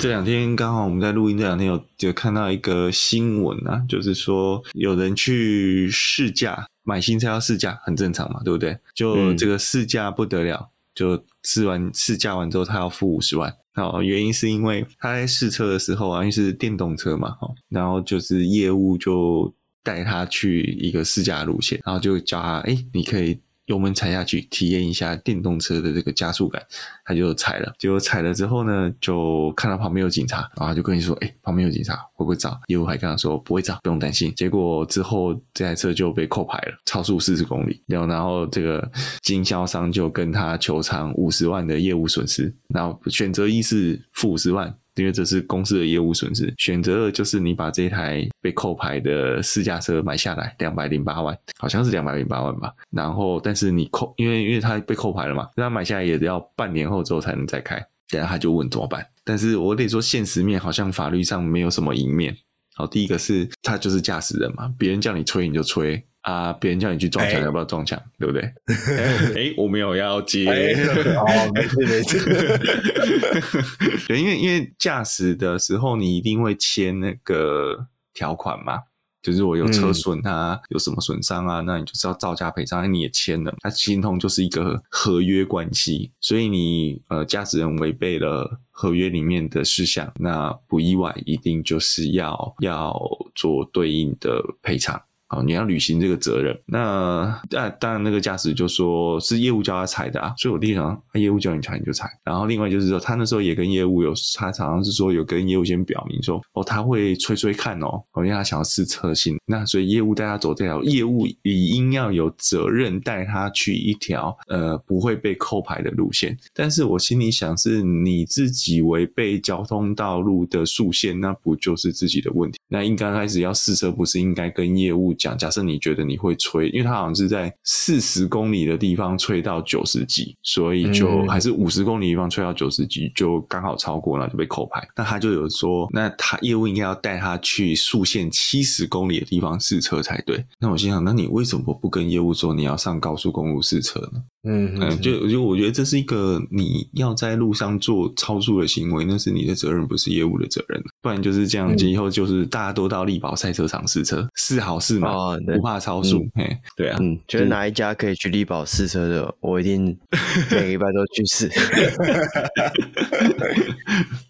这两天刚好我们在录音，这两天有就看到一个新闻啊，就是说有人去试驾买新车要试驾，很正常嘛，对不对？就这个试驾不得了，嗯、就试完试驾完之后，他要付五十万。哦，原因是因为他在试车的时候啊，因为是电动车嘛，然后就是业务就带他去一个试驾路线，然后就教他，哎，你可以。油门踩下去，体验一下电动车的这个加速感，他就踩了。结果踩了之后呢，就看到旁边有警察，然后就跟你说：“哎、旁边有警察，会不会找？”业务还跟他说：“不会找，不用担心。”结果之后这台车就被扣牌了，超速四十公里。然后，然后这个经销商就跟他求偿五十万的业务损失。然后选择一是付五十万。因为这是公司的业务损失。选择二就是你把这台被扣牌的试驾车买下来，两百零八万，好像是两百零八万吧。然后，但是你扣，因为因为它被扣牌了嘛，那买下来也要半年后之后才能再开。等下他就问怎么办？但是我得说，现实面好像法律上没有什么赢面。好，第一个是他就是驾驶人嘛，别人叫你吹你就吹。啊！别人叫你去撞墙，要不要撞墙？欸、对不对？哎、欸，我没有要接。哦，没事没事。对，因为因为驾驶的时候，你一定会签那个条款嘛，就是我有车损啊，嗯、有什么损伤啊，那你就是要照价赔偿，你也签了。它形同就是一个合约关系，所以你呃，驾驶人违背了合约里面的事项，那不意外，一定就是要要做对应的赔偿。哦，你要履行这个责任。那当当然，那个驾驶就说是业务叫他踩的啊，所以我第一想，业务叫你踩你就踩。然后另外就是说，他那时候也跟业务有，他常常是说有跟业务先表明说，哦，他会催催看哦，因为他想要试车性。那所以业务带他走这条，业务理应要有责任带他去一条呃不会被扣牌的路线。但是我心里想，是你自己违背交通道路的速限，那不就是自己的问题？那应该开始要试车，不是应该跟业务讲？假设你觉得你会吹，因为他好像是在四十公里的地方吹到九十几，所以就还是五十公里的地方吹到九十几，就刚好超过了，就被扣牌。那他就有说，那他业务应该要带他去速限七十公里的地方试车才对。那我心想，那你为什么不跟业务说你要上高速公路试车呢？嗯嗯，就就我觉得这是一个你要在路上做超速的行为，那是你的责任，不是业务的责任。不然就是这样，以后就是大家都到力宝赛车场试车，是好事嘛。哦，不怕超速，对啊，嗯，觉得哪一家可以去力宝试车的，我一定 每个礼拜都去试。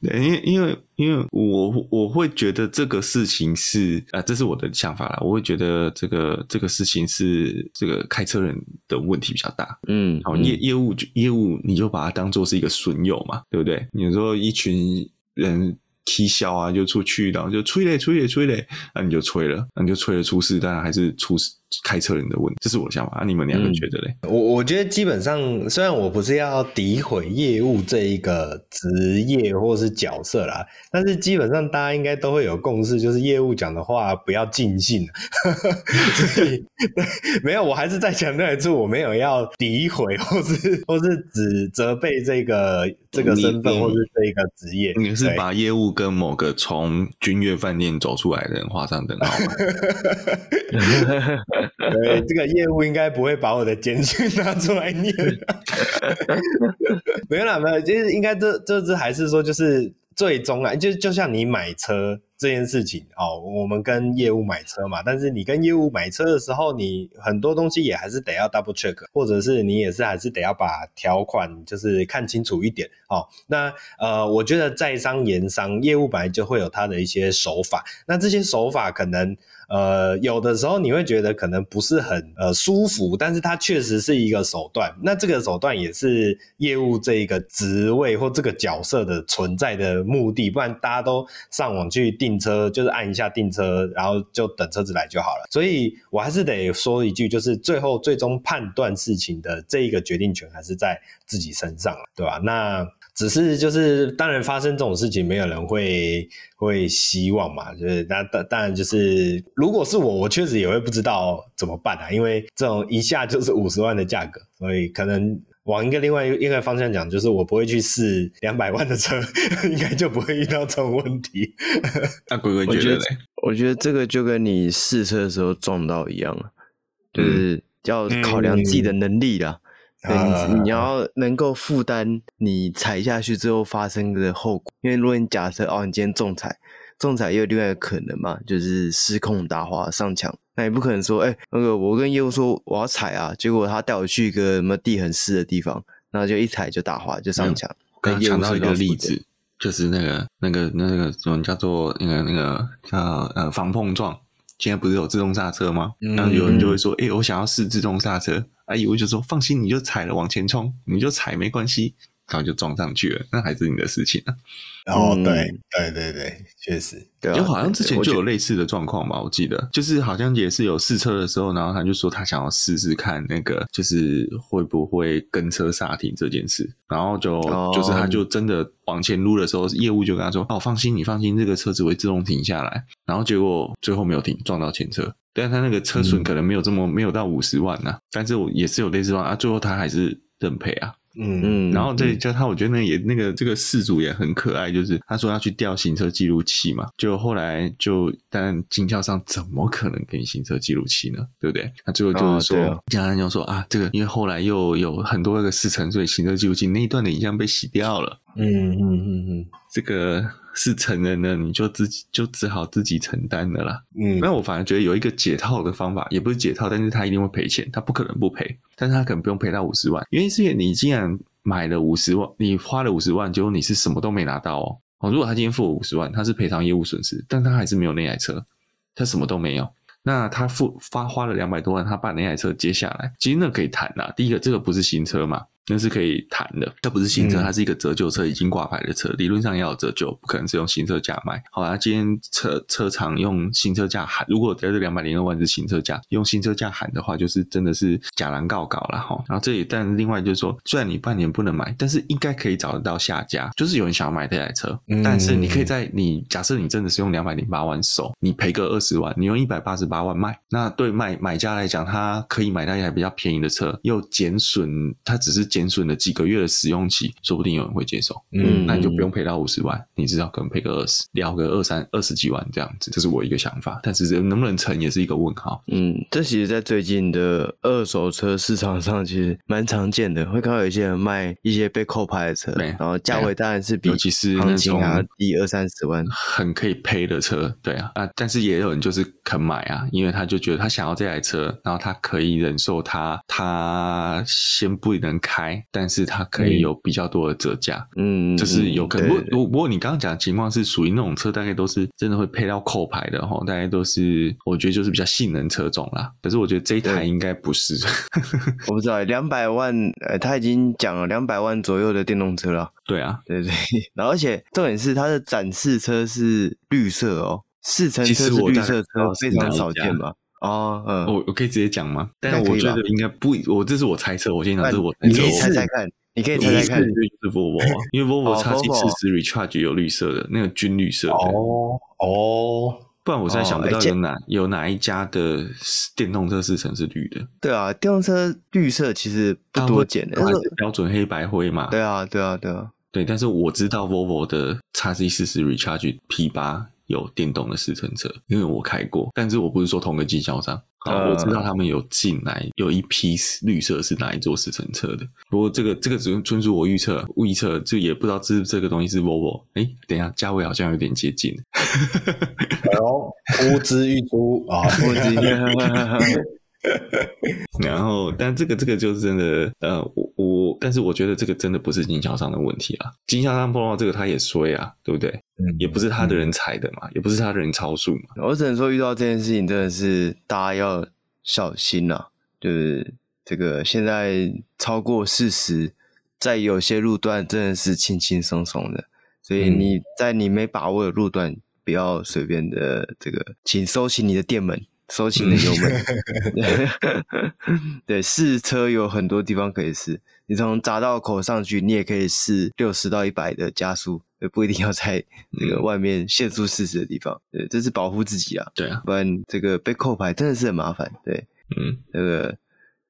对，因为因为因为我我会觉得这个事情是啊，这是我的想法啦。我会觉得这个这个事情是这个开车人的问题比较大。嗯，好，业业务业务你就把它当做是一个损友嘛，对不对？你说一群人。踢销啊，就出去，然后就吹嘞，吹嘞，吹嘞，那你就吹了，那你就吹了出事，当然还是出事。开车人的问题，这是我的想法。啊、你们两个觉得嘞？我我觉得基本上，虽然我不是要诋毁业务这一个职业或是角色啦，但是基本上大家应该都会有共识，就是业务讲的话不要尽信。所以没有，我还是在强调一次，我没有要诋毁或是或是指责备这个这个身份或是这一个职业。你是把业务跟某个从君悦饭店走出来的人画上等号吗？对，这个业务应该不会把我的简讯拿出来念。没有啦，没有，就是应该这这这还是说，就是最终啊，就就像你买车这件事情哦，我们跟业务买车嘛，但是你跟业务买车的时候，你很多东西也还是得要 double check，或者是你也是还是得要把条款就是看清楚一点哦。那呃，我觉得在商言商，业务本来就会有他的一些手法，那这些手法可能。呃，有的时候你会觉得可能不是很呃舒服，但是它确实是一个手段。那这个手段也是业务这一个职位或这个角色的存在的目的，不然大家都上网去订车，就是按一下订车，然后就等车子来就好了。所以我还是得说一句，就是最后最终判断事情的这一个决定权还是在自己身上，对吧？那。只是就是，当然发生这种事情，没有人会会希望嘛。就是那当当然就是，如果是我，我确实也会不知道怎么办啊。因为这种一下就是五十万的价格，所以可能往一个另外一个方向讲，就是我不会去试两百万的车，应该就不会遇到这种问题。那鬼鬼觉得嘞？我觉得这个就跟你试车的时候撞到一样，就是要考量自己的能力啦。嗯对，你你要能够负担你踩下去之后发生的后果。因为如果你假设哦，你今天重踩，重踩也有另外一个可能嘛，就是失控打滑上墙。那也不可能说，哎，那个我跟业务说我要踩啊，结果他带我去一个什么地很湿的地方，然后就一踩就打滑就上墙。刚刚想到一个例子，就是那个那个那个什么叫做那个那个叫呃防碰撞。现在不是有自动刹车吗？然后有人就会说：“哎、我想要试自动刹车。”阿姨我就说：“放心，你就踩了往前冲，你就踩没关系。”然后就撞上去了，那还是你的事情啊。然后对对对对，确实，对，就好像之前就有类似的状况吧，我记得，就是好像也是有试车的时候，然后他就说他想要试试看那个，就是会不会跟车刹停这件事，然后就就是他就真的往前撸的时候，业务就跟他说：“哦，放心，你放心，这个车子会自动停下来。”然后结果最后没有停，撞到前车，但他那个车损可能没有这么没有到五十万呐，但是我也是有类似状啊，最后他还是认赔啊。嗯嗯，然后再叫他，我觉得那也那个这个事主也很可爱，就是他说要去调行车记录器嘛，就后来就但经销商怎么可能给你行车记录器呢？对不对？他最后就是说，经销商就说啊，这个因为后来又有很多个试乘，所以行车记录器那一段的影像被洗掉了。嗯嗯嗯嗯，这个。是成人了，你就自己就只好自己承担的啦。嗯，那我反而觉得有一个解套的方法，也不是解套，但是他一定会赔钱，他不可能不赔，但是他可能不用赔到五十万，原因是因为你既然买了五十万，你花了五十万，结果你是什么都没拿到哦。哦，如果他今天付了五十万，他是赔偿业务损失，但他还是没有那台车，他什么都没有。那他付发花了两百多万，他把那台车接下来，其实那可以谈啦。第一个，这个不是新车嘛。那是可以谈的，它不是新车，它是一个折旧车，已经挂牌的车，理论上要有折旧，不可能是用新车价卖。好啊，今天车车厂用新车价喊，如果在这两百零二万是新车价，用新车价喊的话，就是真的是假狼告告了哈。然后这里，但另外就是说，虽然你半年不能买，但是应该可以找得到下家，就是有人想要买这台车，但是你可以在你假设你真的是用两百零八万收，你赔个二十万，你用一百八十八万卖，那对卖买家来讲，他可以买到一台比较便宜的车，又减损，他只是减。损了几个月的使用期，说不定有人会接受。嗯，那你就不用赔到五十万，你至少可能赔个二十，聊个二三二十几万这样子，这是我一个想法。但是能不能成也是一个问号。嗯，这其实，在最近的二手车市场上，其实蛮常见的，会看到有一些人卖一些被扣牌的车，对，然后价位当然是比尤其是行情还要低二三十万，很可以赔的车，对啊啊，但是也有人就是肯买啊，因为他就觉得他想要这台车，然后他可以忍受他他先不能开。但是它可以有比较多的折价，嗯，就是有可能。不过不过你刚刚讲的情况是属于那种车，大概都是真的会配到扣牌的哈，大概都是我觉得就是比较性能车种啦。可是我觉得这一台应该不是，我不知道两百万，呃，他已经讲了两百万左右的电动车了。对啊，对对。然后而且重点是它的展示车是绿色哦，试乘车是绿色车，非常少见吧。哦，嗯，我我可以直接讲吗？但是我觉得应该不，我这是我猜测，我先讲这是我，你可以猜猜看，你可以猜猜看，是 Volvo 啊，因为 Volvo XC40 Recharge 有绿色的，那个军绿色的，哦哦，不然我现在想不到有哪有哪一家的电动车试乘是绿的。对啊，电动车绿色其实不多见的，标准黑白灰嘛。对啊，对啊，对啊，对，但是我知道 Volvo 的 x C 四十 Recharge P8。有电动的试乘车，因为我开过，但是我不是说同个经销商，啊，我知道他们有进来有一批绿色是哪一座试乘车的。不过这个这个只能纯属我预测，预测就也不知道这这个东西是 Volvo。哎，等一下，价位好像有点接近。然后呼之欲出啊，呼之欲 然后，但这个这个就是真的，呃，我我，但是我觉得这个真的不是经销商的问题啊，经销商碰到这个他也衰啊，对不对？嗯，也不是他的人踩的嘛，嗯、也不是他的人超速嘛。我只能说，遇到这件事情真的是大家要小心呐、啊，就是这个现在超过四十，在有些路段真的是轻轻松松的，所以你在你没把握的路段，不要随便的这个，请收起你的电门。收起你的油门，对，试车有很多地方可以试。你从匝道口上去，你也可以试六十到一百的加速，也，不一定要在那个外面限速四十的地方。对，这是保护自己啊。对啊，不然这个被扣牌真的是很麻烦。对，嗯，这个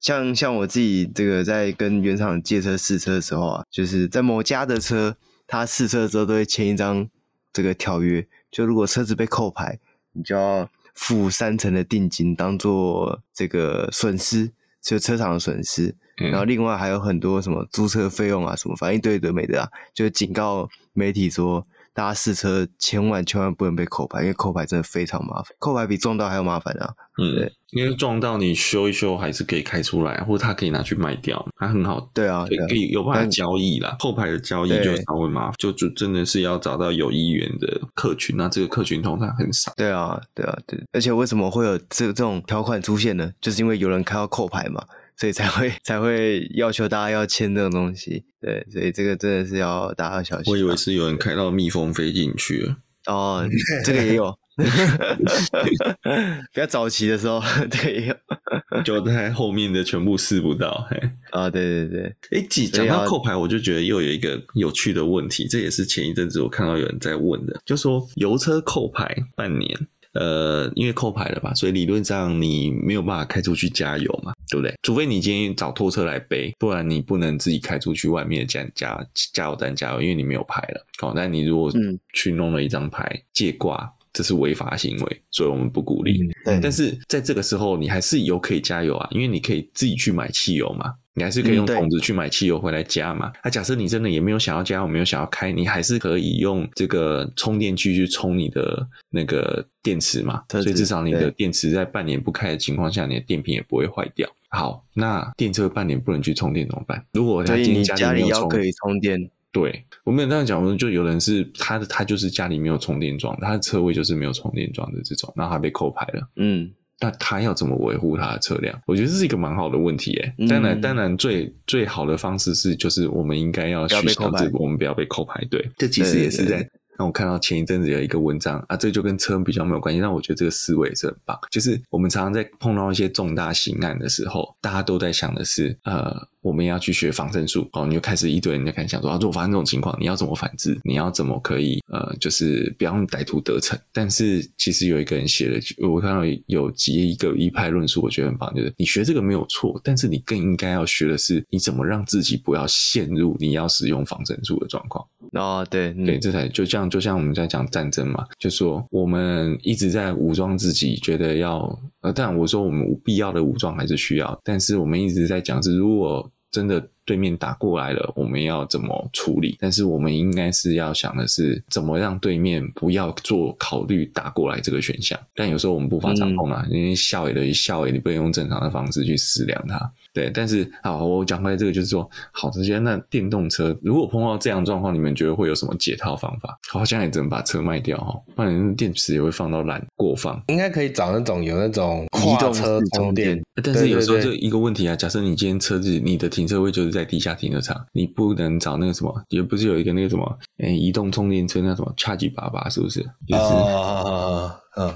像像我自己这个在跟原厂借车试车的时候啊，就是在某家的车，他试车的时候都会签一张这个条约，就如果车子被扣牌，你就要。付三成的定金当做这个损失，就车厂的损失。然后另外还有很多什么租车费用啊，什么反正一堆的没的啊，就警告媒体说，大家试车千万千万不能被扣牌，因为扣牌真的非常麻烦，扣牌比撞到还要麻烦啊。嗯，对，因为撞到你修一修还是可以开出来，或者他可以拿去卖掉，它很好。对啊，可以，可以有办法交易啦。扣牌的交易就稍微麻烦，就就真的是要找到有意愿的客群，那这个客群通常很少。对啊，对啊，对。而且为什么会有这这种条款出现呢？就是因为有人开到扣牌嘛。所以才会 才会要求大家要签这种东西，对，所以这个真的是要大家要小心。我以为是有人开到蜜蜂飞进去了，哦，这个也有，比较早期的时候，对也有，就在后面的全部试不到，嘿，啊，对对对，哎，讲到扣牌，我就觉得又有一个有趣的问题，这也是前一阵子我看到有人在问的，就说油车扣牌半年。呃，因为扣牌了吧，所以理论上你没有办法开出去加油嘛，对不对？除非你今天找拖车来背，不然你不能自己开出去外面加加加油站加油，因为你没有牌了。好，但你如果去弄了一张牌借挂，这是违法行为，所以我们不鼓励。嗯，但是在这个时候，你还是有可以加油啊，因为你可以自己去买汽油嘛。你还是可以用桶子去买汽油回来加嘛？那、嗯啊、假设你真的也没有想要加，我没有想要开，你还是可以用这个充电器去充你的那个电池嘛。所以至少你的电池在半年不开的情况下，你的电瓶也不会坏掉。好，那电车半年不能去充电怎么办？如果他今天家里要可以充电，对，我们这样讲，就有人是他的他就是家里没有充电桩，他的车位就是没有充电桩的这种，然后他被扣牌了。嗯。那他要怎么维护他的车辆？我觉得这是一个蛮好的问题诶。当然，当然最最好的方式是，就是我们应该要取消这个，我们不要被扣牌。对，这其实也是在。那我看到前一阵子有一个文章啊，这就跟车比较没有关系，但我觉得这个思维也是很棒。就是我们常常在碰到一些重大刑案的时候，大家都在想的是，呃。我们要去学防身术哦，你就开始一堆人就开始想说啊，如果发生这种情况，你要怎么反制？你要怎么可以呃，就是不要让歹徒得逞？但是其实有一个人写了，我看到有几一个一派论述，我觉得很棒，就是你学这个没有错，但是你更应该要学的是你怎么让自己不要陷入你要使用防身术的状况。哦，对对，这才就像就像我们在讲战争嘛，就说我们一直在武装自己，觉得要呃，当然我说我们必要的武装还是需要，但是我们一直在讲是如果。真的对面打过来了，我们要怎么处理？但是我们应该是要想的是，怎么让对面不要做考虑打过来这个选项。但有时候我们无法掌控啊，嗯、因为笑尾的笑尾，你不能用正常的方式去思量它。对，但是好，我讲回来这个就是说，好，这些那电动车如果碰到这样状况，你们觉得会有什么解套方法？好像也只能把车卖掉哈，不然电池也会放到烂过放。应该可以找那种有那种移动车充电，但是有时候就一个问题啊，假设你今天车子你的停车位就是在地下停车场，你不能找那个什么，也不是有一个那个什么，诶、欸，移动充电车那什么 Charge888 是不是？就是。Uh 嗯，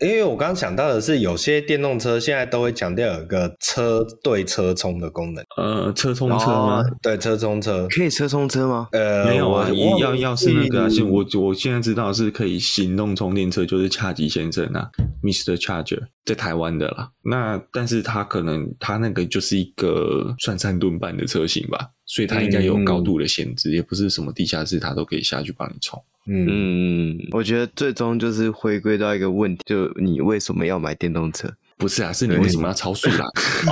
因为我刚刚想到的是，有些电动车现在都会强调有一个车对车充的功能。呃，车充车吗？哦、对，车充车可以车充车吗？呃，没有啊，我要要是那个、啊，是我我现在知道是可以行动充电车，就是恰吉先生啊，Mr. Charger，在台湾的啦。那但是他可能他那个就是一个算三吨半的车型吧，所以它应该有高度的限制，嗯、也不是什么地下室它都可以下去帮你充。嗯，我觉得最终就是回归到一个问题，就你为什么要买电动车？不是啊，是你为什么要超速啦？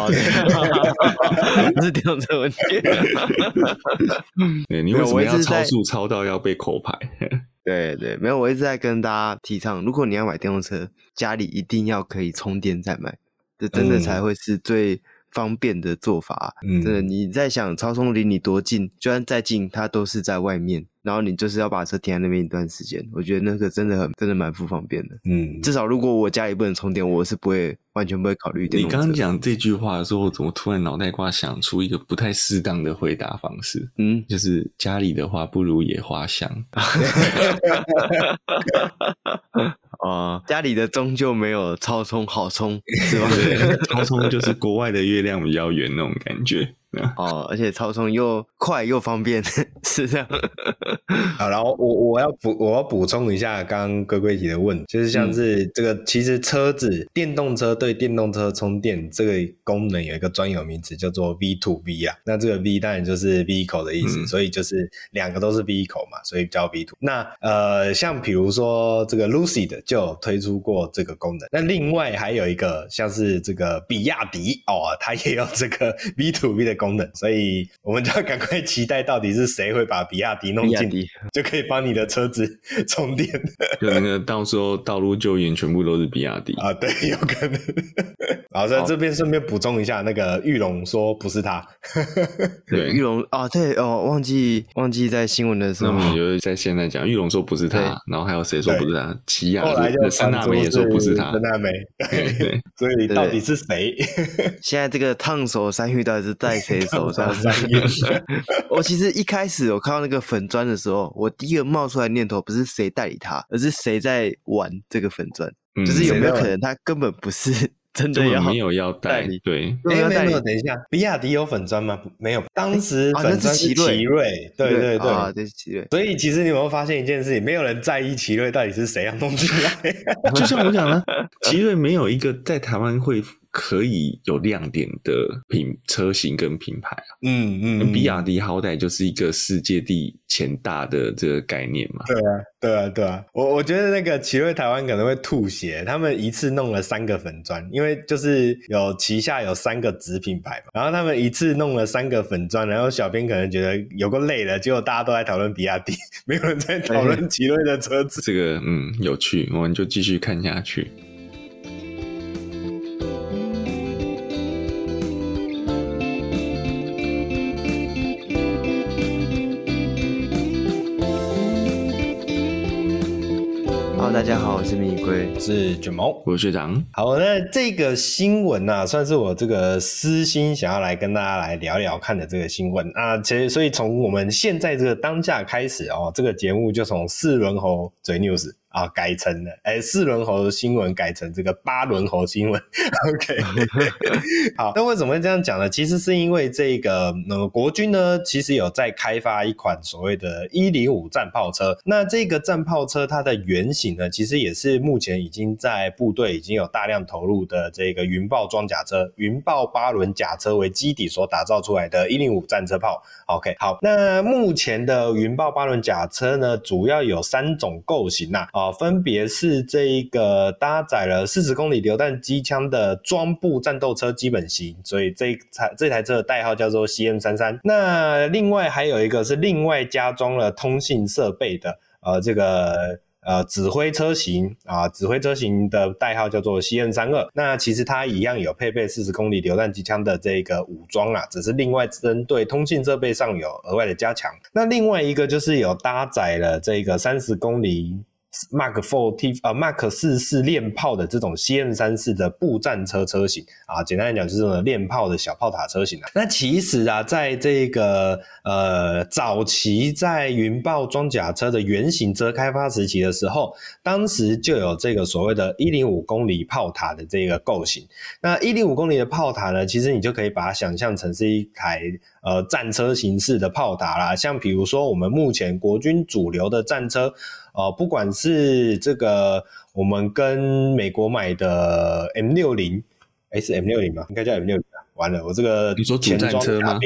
不 是电动车问题。对，你为什么要超速超到要被扣牌？对对，没有，我一直在跟大家提倡，如果你要买电动车，家里一定要可以充电再买，这真的才会是最方便的做法。嗯，真的，你在想超充离你多近，就算再近，它都是在外面。然后你就是要把车停在那边一段时间，我觉得那个真的很，真的蛮不方便的。嗯，至少如果我家里不能充电，我是不会完全不会考虑电动车。你刚刚讲这句话的时候，我怎么突然脑袋瓜想出一个不太适当的回答方式？嗯，就是家里的话不如野花香。啊，家里的终究没有超充好充，是吧？超充就是国外的月亮比较圆那种感觉。哦，而且超充又快又方便，是这样。好，然后我我要补我要补充一下刚刚龟龟提的问，就是像是这个，其实车子电动车对电动车充电这个功能有一个专有名词叫做 V to V 啊。那这个 V 当然就是 vehicle 的意思，嗯、所以就是两个都是 vehicle 嘛，所以叫 V to。那呃，像比如说这个 Lucy 的就有推出过这个功能。那另外还有一个像是这个比亚迪哦，它也有这个 V to V 的。功能，所以我们就要赶快期待到底是谁会把比亚迪弄进，就可以帮你的车子充电。就那个到时候道路救援全部都是比亚迪。啊，对，有可能。好在这边顺便补充一下，那个玉龙说不是他，对，玉龙啊，对哦，忘记忘记在新闻的时候，那你就在现在讲，玉龙说不是他，然后还有谁说不是他？起亚，后来就三大美也说不是他，三大美，对，所以到底是谁？现在这个烫手山芋到底是在谁手上？我其实一开始我看到那个粉砖的时候，我第一个冒出来念头不是谁代理他，而是谁在玩这个粉砖，就是有没有可能他根本不是 真的要没有要代理？对，没有没有，等一下，比亚迪有粉砖吗？没有，当时粉砖是奇瑞，对对对，啊，这是奇瑞。所以其实你有没有发现一件事情？没有人在意奇瑞到底是谁要弄出来。就像我讲的，奇瑞没有一个在台湾会。可以有亮点的品车型跟品牌啊，嗯嗯，比亚迪好歹就是一个世界第前大的这个概念嘛。对啊，对啊，对啊。我我觉得那个奇瑞台湾可能会吐血，他们一次弄了三个粉砖，因为就是有旗下有三个子品牌嘛，然后他们一次弄了三个粉砖，然后小编可能觉得有够累了，结果大家都在讨论比亚迪，没有人在讨论奇瑞的车子。这个嗯有趣，我们就继续看下去。我是卷毛，我是学长。好，那这个新闻呢、啊，算是我这个私心想要来跟大家来聊聊看的这个新闻啊。其实，所以从我们现在这个当下开始哦，这个节目就从四轮猴嘴 news。啊，改成了哎，四轮猴的新闻改成这个八轮猴新闻。OK，好，那为什么会这样讲呢？其实是因为这个呃，国军呢，其实有在开发一款所谓的一零五战炮车。那这个战炮车它的原型呢，其实也是目前已经在部队已经有大量投入的这个云豹装甲车，云豹八轮甲车为基底所打造出来的一零五战车炮。OK，好，那目前的云豹八轮甲车呢，主要有三种构型呐。啊，分别是这一个搭载了四十公里榴弹机枪的装步战斗车基本型，所以这一台这台车的代号叫做 CM 三三。那另外还有一个是另外加装了通信设备的，呃，这个。呃，指挥车型啊，指挥车型的代号叫做 CM 三二。那其实它一样有配备四十公里榴弹机枪的这个武装啊，只是另外针对通信设备上有额外的加强。那另外一个就是有搭载了这个三十公里。Mark Four T 呃 Mark 四四练炮的这种 CM 三四的步战车车型啊，简单来讲就是这种练炮的小炮塔车型啊。那其实啊，在这个呃早期在云豹装甲车的原型车开发时期的时候，当时就有这个所谓的一零五公里炮塔的这个构型。那一零五公里的炮塔呢，其实你就可以把它想象成是一台呃战车形式的炮塔啦。像比如说我们目前国军主流的战车。呃，不管是这个我们跟美国买的 M 六零，哎，是 M 六零吗？应该叫 M 六零啊。完了，我这个你说主战车吗？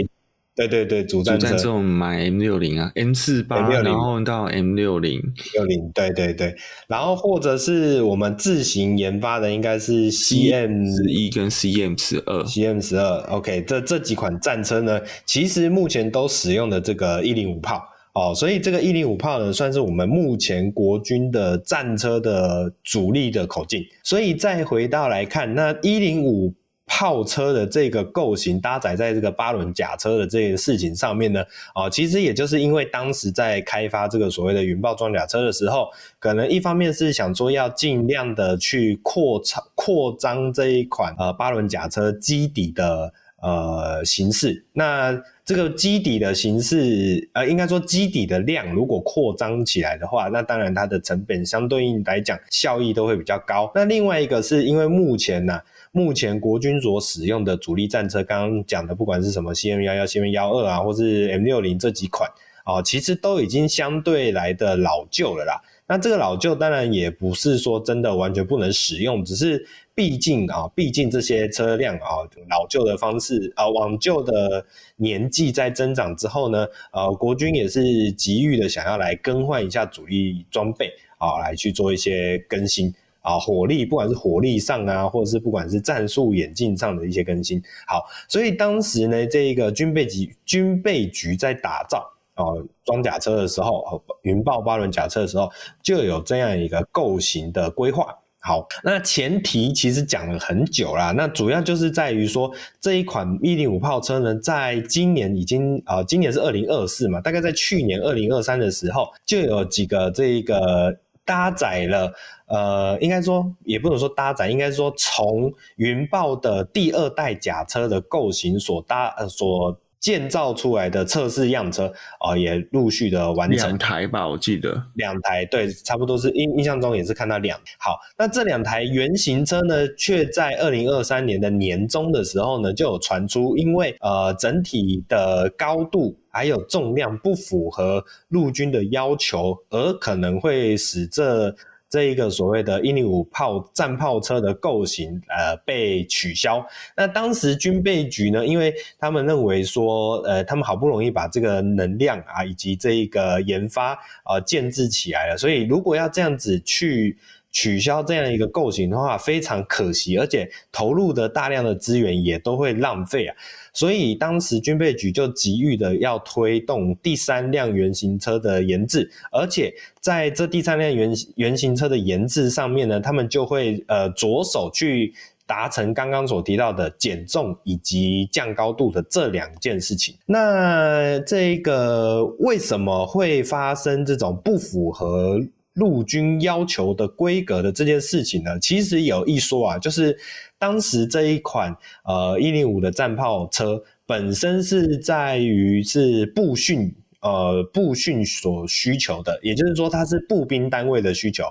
对对对，主战车。买 M 六零啊，M 四八，然后到 M 六零，六零，对对对。然后或者是我们自行研发的，应该是 CM 十一跟 CM 十二，CM 十二。OK，这这几款战车呢，其实目前都使用的这个一零五炮。哦，所以这个一零五炮呢，算是我们目前国军的战车的主力的口径。所以再回到来看，那一零五炮车的这个构型搭载在这个八轮甲车的这件事情上面呢，哦，其实也就是因为当时在开发这个所谓的云豹装甲车的时候，可能一方面是想说要尽量的去扩张扩张这一款呃八轮甲车基底的呃形式，那。这个基底的形式，呃，应该说基底的量，如果扩张起来的话，那当然它的成本相对应来讲效益都会比较高。那另外一个是因为目前呢、目前国军所使用的主力战车，刚刚讲的不管是什么 CM 幺幺、CM 幺二啊，或是 M 六零这几款啊、其实都已经相对来的老旧了啦。那这个老旧当然也不是说真的完全不能使用，只是。毕竟啊，毕竟这些车辆啊，老旧的方式啊，往旧的年纪在增长之后呢，呃，国军也是急于的想要来更换一下主力装备啊，来去做一些更新啊火力，不管是火力上啊，或者是不管是战术演进上的一些更新。好，所以当时呢，这个军备局军备局在打造哦装甲车的时候，云豹八轮甲车的时候，就有这样一个构型的规划。好，那前提其实讲了很久啦，那主要就是在于说这一款一零五炮车呢，在今年已经呃，今年是二零二四嘛，大概在去年二零二三的时候，就有几个这一个搭载了呃，应该说也不能说搭载，应该说从云豹的第二代甲车的构型所搭呃所。建造出来的测试样车啊、呃，也陆续的完成两台吧，我记得两台，对，差不多是印印象中也是看到两。好，那这两台原型车呢，却在二零二三年的年中的时候呢，就有传出，因为呃整体的高度还有重量不符合陆军的要求，而可能会使这。这一个所谓的一零五炮战炮车的构型，呃，被取消。那当时军备局呢，因为他们认为说，呃，他们好不容易把这个能量啊，以及这一个研发啊建制起来了，所以如果要这样子去取消这样一个构型的话，非常可惜，而且投入的大量的资源也都会浪费啊。所以当时军备局就急于的要推动第三辆原型车的研制，而且在这第三辆原原型车的研制上面呢，他们就会呃着手去达成刚刚所提到的减重以及降高度的这两件事情。那这个为什么会发生这种不符合陆军要求的规格的这件事情呢？其实有一说啊，就是。当时这一款呃一零五的战炮车本身是在于是步训呃步训所需求的，也就是说它是步兵单位的需求。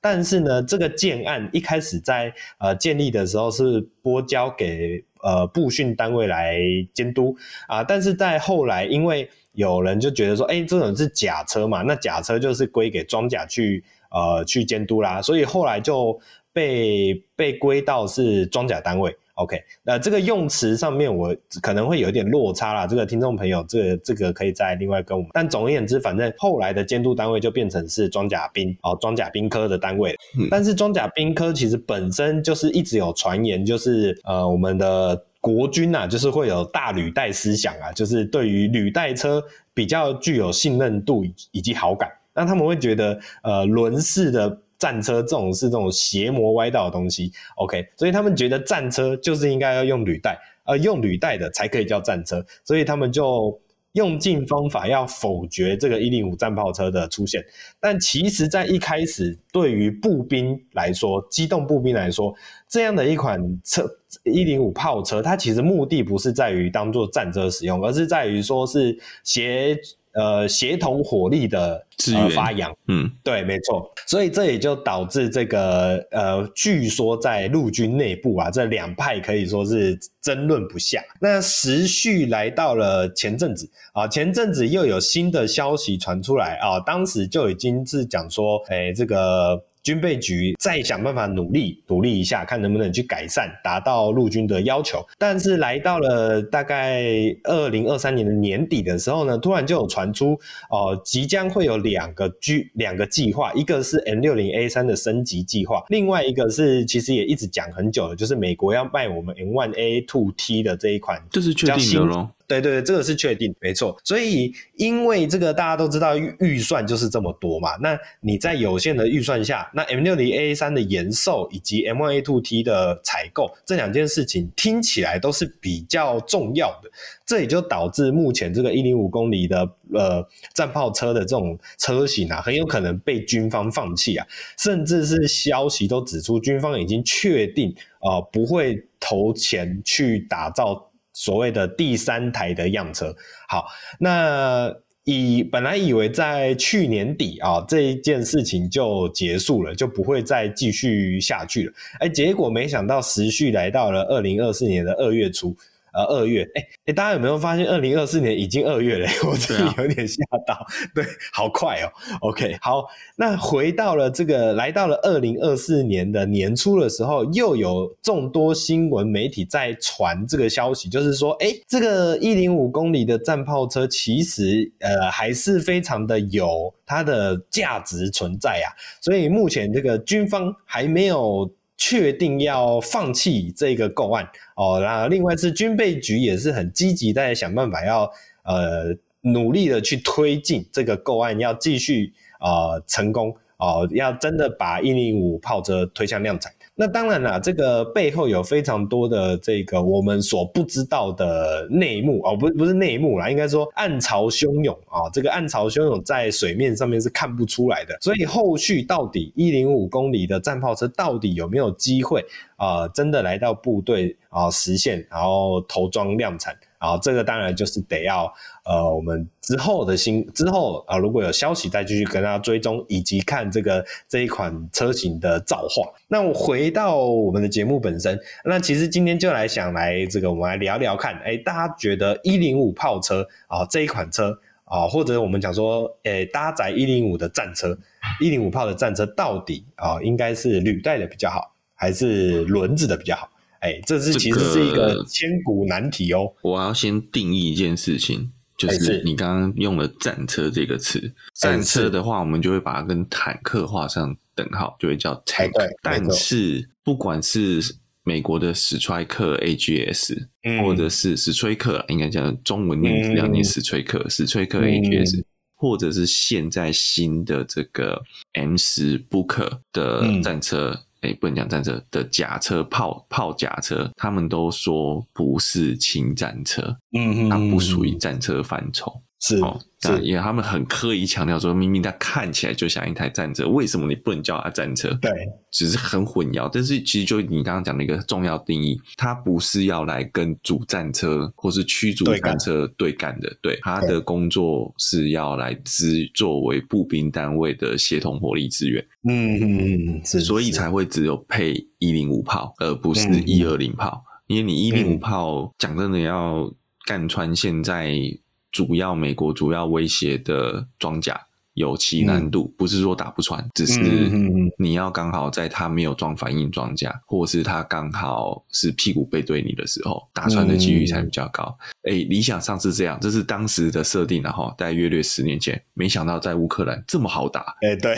但是呢，这个建案一开始在呃建立的时候是拨交给呃步训单位来监督啊，但是在后来因为有人就觉得说，哎，这种是假车嘛，那假车就是归给装甲去呃去监督啦，所以后来就。被被归到是装甲单位，OK，那这个用词上面我可能会有一点落差啦，这个听众朋友，这个这个可以再另外跟我们。但总而言之，反正后来的监督单位就变成是装甲兵哦，装甲兵科的单位。嗯、但是装甲兵科其实本身就是一直有传言，就是呃我们的国军呐、啊，就是会有大履带思想啊，就是对于履带车比较具有信任度以及好感，那他们会觉得呃轮式的。战车这种是这种邪魔歪道的东西，OK，所以他们觉得战车就是应该要用履带，呃用履带的才可以叫战车，所以他们就用尽方法要否决这个一零五战炮车的出现。但其实，在一开始，对于步兵来说，机动步兵来说，这样的一款车一零五炮车，它其实目的不是在于当做战车使用，而是在于说是协。呃，协同火力的资源、呃、发扬，嗯，对，没错，所以这也就导致这个呃，据说在陆军内部啊，这两派可以说是争论不下。那时序来到了前阵子啊，前阵子又有新的消息传出来啊，当时就已经是讲说，哎，这个。军备局再想办法努力努力一下，看能不能去改善，达到陆军的要求。但是来到了大概二零二三年的年底的时候呢，突然就有传出哦、呃，即将会有两个军两个计划，一个是 M 六零 A 三的升级计划，另外一个是其实也一直讲很久了，就是美国要卖我们 M one A two T 的这一款，这是确定的。对对对，这个是确定，没错。所以因为这个大家都知道预预算就是这么多嘛，那你在有限的预算下，那 M60A3 的延寿以及 M 1 A two T 的采购这两件事情听起来都是比较重要的，这也就导致目前这个一零五公里的呃战炮车的这种车型啊，很有可能被军方放弃啊，甚至是消息都指出军方已经确定啊、呃、不会投钱去打造。所谓的第三台的样车，好，那以本来以为在去年底啊，这一件事情就结束了，就不会再继续下去了，哎，结果没想到时序来到了二零二四年的二月初呃二月，哎哎，大家有没有发现二零二四年已经二月了？我自己有点吓到，对，对，好快哦。OK，好，那回到了这个，来到了二零二四年的年初的时候，又有众多新闻媒体在传这个消息，就是说，哎，这个一零五公里的战炮车其实呃还是非常的有它的价值存在啊，所以目前这个军方还没有确定要放弃这个购案哦。那另外是军备局也是很积极在想办法要呃努力的去推进这个购案，要继续呃成功哦，要真的把一零五炮车推向量产。那当然啦，这个背后有非常多的这个我们所不知道的内幕哦，不不是内幕啦，应该说暗潮汹涌啊，这个暗潮汹涌在水面上面是看不出来的，所以后续到底一零五公里的战炮车到底有没有机会啊、真的来到部队啊实现，然后投装量产？啊，这个当然就是得要呃，我们之后的新之后啊，如果有消息再继续跟大家追踪，以及看这个这一款车型的造化。那我回到我们的节目本身，那其实今天就来想来这个，我们来聊聊看，哎，大家觉得一零五炮车啊这一款车啊，或者我们讲说，哎，搭载一零五的战车，一零五炮的战车到底啊，应该是履带的比较好，还是轮子的比较好？哎，这是其实是一个千古难题哦。我要先定义一件事情，就是你刚刚用了“战车”这个词，战车的话，我们就会把它跟坦克画上等号，就会叫 tank。但是不管是美国的史崔克 AGS，或者是史崔克，应该讲中文念两念史崔克，史崔克 AGS，或者是现在新的这个 M 十 Booker 的战车。哎，不能讲战车的甲车、炮炮甲车，他们都说不是轻战车，嗯嗯，它不属于战车范畴。是哦，是，因为他们很刻意强调说，明明它看起来就像一台战车，为什么你不能叫它战车？对，只是很混淆。但是其实就你刚刚讲的一个重要定义，它不是要来跟主战车或是驱逐战车对干的，对，它的工作是要来支作为步兵单位的协同火力支援。嗯嗯嗯，是，所以才会只有配一零五炮，而不是一二零炮，因为你一零五炮讲真的要干穿现在。主要美国主要威胁的装甲。有其难度，嗯、不是说打不穿，只是你要刚好在他没有装反应装甲，或是他刚好是屁股背对你的时候，打穿的几率才比较高。哎、欸，理想上是这样，这是当时的设定，然后大概约略十年前，没想到在乌克兰这么好打。哎、欸，对，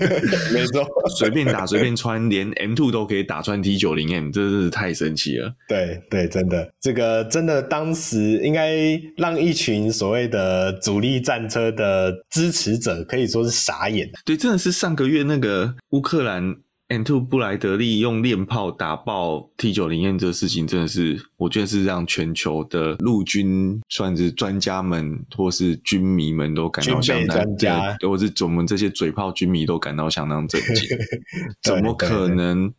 没错，随便打随便穿，连 M two 都可以打穿 T 九零 M，真是太神奇了。对对，真的，这个真的当时应该让一群所谓的主力战车的支持者。可以说是傻眼。对，真的是上个月那个乌克兰 M2 布莱德利用链炮打爆 T 九零 N 这个事情，真的是我觉得是让全球的陆军算是专家们或是军迷们都感到相当专家，或是我们这些嘴炮军迷都感到相当震惊。怎么可能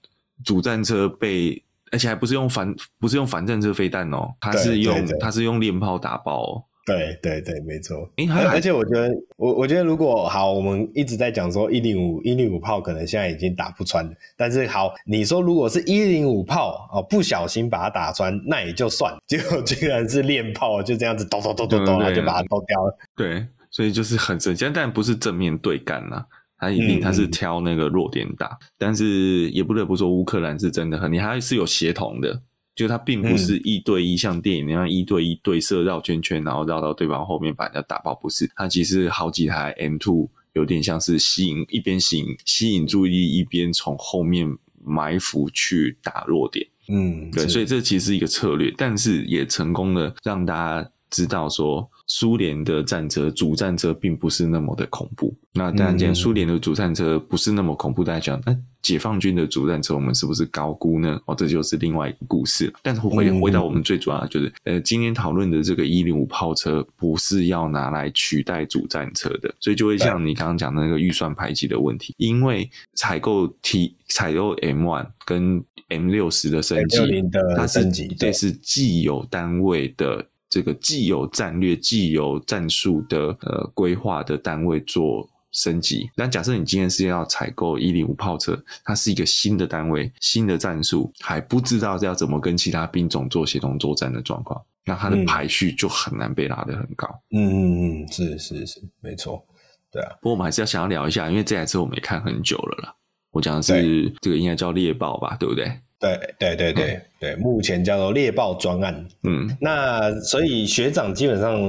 主战车被，而且还不是用反不是用反战车飞弹哦，它是用它是用链炮打爆哦。对对对，没错。而且我觉得，我我觉得如果好，我们一直在讲说一零五一零五炮可能现在已经打不穿了，但是好，你说如果是一零五炮哦，不小心把它打穿，那也就算了，结果居然是练炮，就这样子咚咚咚咚咚，就把它都掉了。对，所以就是很神奇，但不是正面对干呐，他一定他是挑那个弱点打，嗯嗯，但是也不得不说乌克兰是真的很，你还是有协同的。就它并不是一对一，像电影那样一对一对射绕圈圈，然后绕到对方后面把人家打爆，不是。它其实好几台 M two 有点像是吸引一边吸引吸引注意力，一边从后面埋伏去打弱点。嗯，对，所以这其实是一个策略，但是也成功的让大家知道说。苏联的战车主战车并不是那么的恐怖。那当然，既然苏联的主战车不是那么恐怖，大家讲，那解放军的主战车我们是不是高估呢？哦，这就是另外一个故事。但是回回到我们最主要的就是，呃，今天讨论的这个一零五炮车不是要拿来取代主战车的，所以就会像你刚刚讲的那个预算排挤的问题，因为采购 T 采购 M one 跟 M 六十的升级，它是这是既有单位的。这个既有战略、既有战术的呃规划的单位做升级。但假设你今天是要采购一零五炮车，它是一个新的单位、新的战术，还不知道要怎么跟其他兵种做协同作战的状况，那它的排序就很难被拉得很高。嗯嗯嗯，是是是，没错，对啊。不过我们还是要想要聊一下，因为这台车我们也看很久了啦。我讲的是这个应该叫猎豹吧，对不对？对对对对、嗯、对，目前叫做猎豹专案。嗯，那所以学长基本上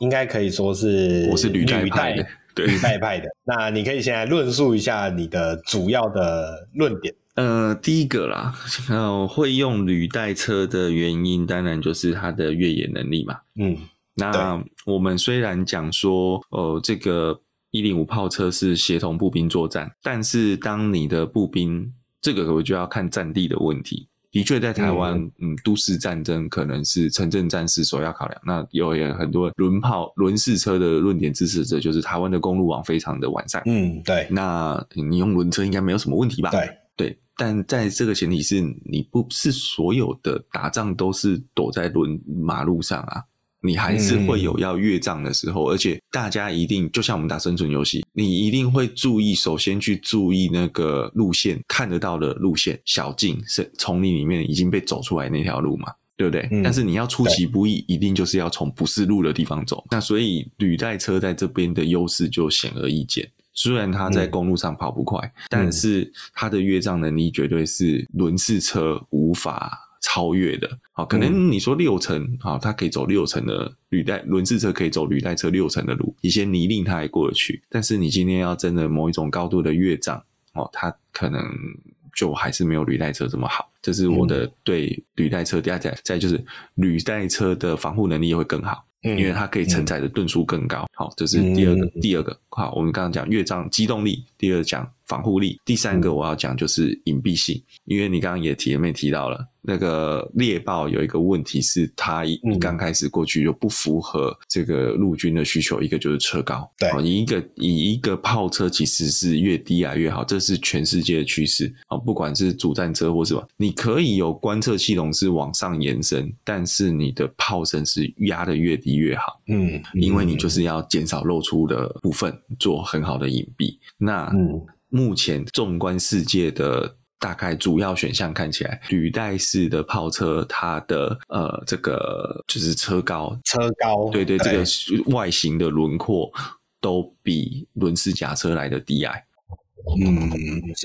应该可以说是我是履带派的，对，履带派的。那你可以先来论述一下你的主要的论点。呃，第一个啦，呃，会用履带车的原因，当然就是它的越野能力嘛。嗯，那我们虽然讲说，呃，这个一零五炮车是协同步兵作战，但是当你的步兵，这个我就要看战地的问题。的确，在台湾，嗯，嗯，都市战争可能是城镇战事首要考量。那有也很多轮炮、轮式车的论点支持者，就是台湾的公路网非常的完善。嗯，对。那你用轮车应该没有什么问题吧？对对。但在这个前提是你不是所有的打仗都是躲在轮马路上啊。你还是会有要越障的时候，嗯，而且大家一定就像我们打生存游戏，你一定会注意，首先去注意那个路线，看得到的路线，小径是丛林里面已经被走出来那条路嘛，对不对？嗯，但是你要出其不意，一定就是要从不是路的地方走。那所以履带车在这边的优势就显而易见。虽然它在公路上跑不快，嗯，但是它的越障能力绝对是轮式车无法超越的，好，可能你说六层，好，它可以走六层的履带轮式车可以走履带车六层的路，一些泥泞它还过得去，但是你今天要真的某一种高度的越障，哦，它可能就还是没有履带车这么好。这是我的对履带车，第二再再就是履带车的防护能力也会更好。因为它可以承载的吨数更高，好，这是第二个。第二个，好，我们刚刚讲越障机动力，第二讲防护力，第三个我要讲就是隐蔽性。因为你刚刚也提没提到了，那个猎豹有一个问题是，它一刚开始过去就不符合这个陆军的需求，一个就是车高，对，以一个以一个炮车其实是越低矮越好，这是全世界的趋势。啊，不管是主战车或是什么，你可以有观测系统是往上延伸，但是你的炮身是压得越低。越好，嗯，因为你就是要减少露出的部分，做很好的隐蔽。那目前纵观世界的大概主要选项看起来，履带式的炮车，它的呃这个就是车高，车高，对对，这个外形的轮廓都比轮式甲车来的低矮。嗯，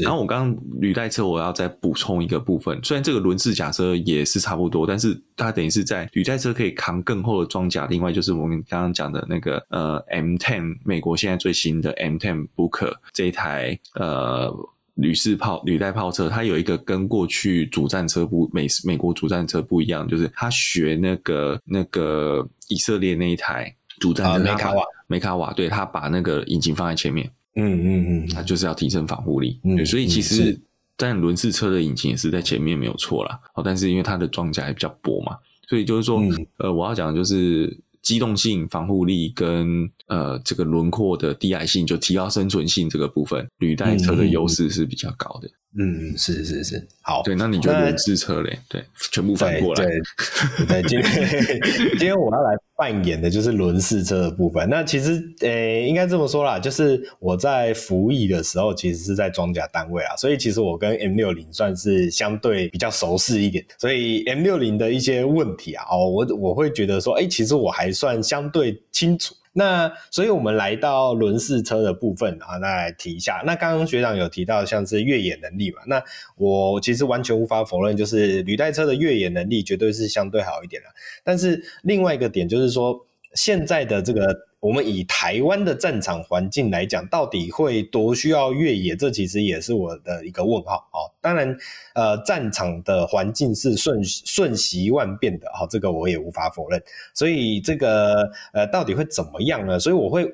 然后我刚刚履带车，我要再补充一个部分。虽然这个轮式甲车也是差不多，但是它等于是在履带车可以扛更厚的装甲。另外就是我们刚刚讲的那个呃 M10，美国现在最新的 M10 Booker 这一台呃履式炮履带炮车，它有一个跟过去主战车不美美国主战车不一样，就是它学那个那个以色列那一台主战车，梅卡瓦。梅卡瓦，对，它把那个引擎放在前面。嗯嗯嗯，它就是要提升防护力，嗯，所以其实但轮式车的引擎也是在前面没有错啦，哦，但是因为它的装甲也比较薄嘛，所以就是说，嗯、呃，我要讲的就是机动性、防护力跟呃这个轮廓的低矮性，就提高生存性这个部分，履带车的优势是比较高的。嗯，是是是，好，对，那你就轮式车嘞，对，全部翻过来，对，对，对，今天 今天我要来扮演的就是轮式车的部分。那其实，诶、应该这么说啦，就是我在服役的时候，其实是在装甲单位啊，所以其实我跟 M 六零算是相对比较熟悉一点，所以 M 六零的一些问题啊，哦，我我会觉得说，哎、其实我还算相对清楚。那所以，我们来到轮式车的部分啊，那来提一下。那刚刚学长有提到像是越野能力嘛，那我其实完全无法否认，就是履带车的越野能力绝对是相对好一点的。但是另外一个点就是说，现在的这个。我们以台湾的战场环境来讲，到底会多需要越野？这其实也是我的一个问号。哦，当然，呃，战场的环境是瞬瞬息万变的，好，这个我也无法否认。所以这个呃，到底会怎么样呢？所以我会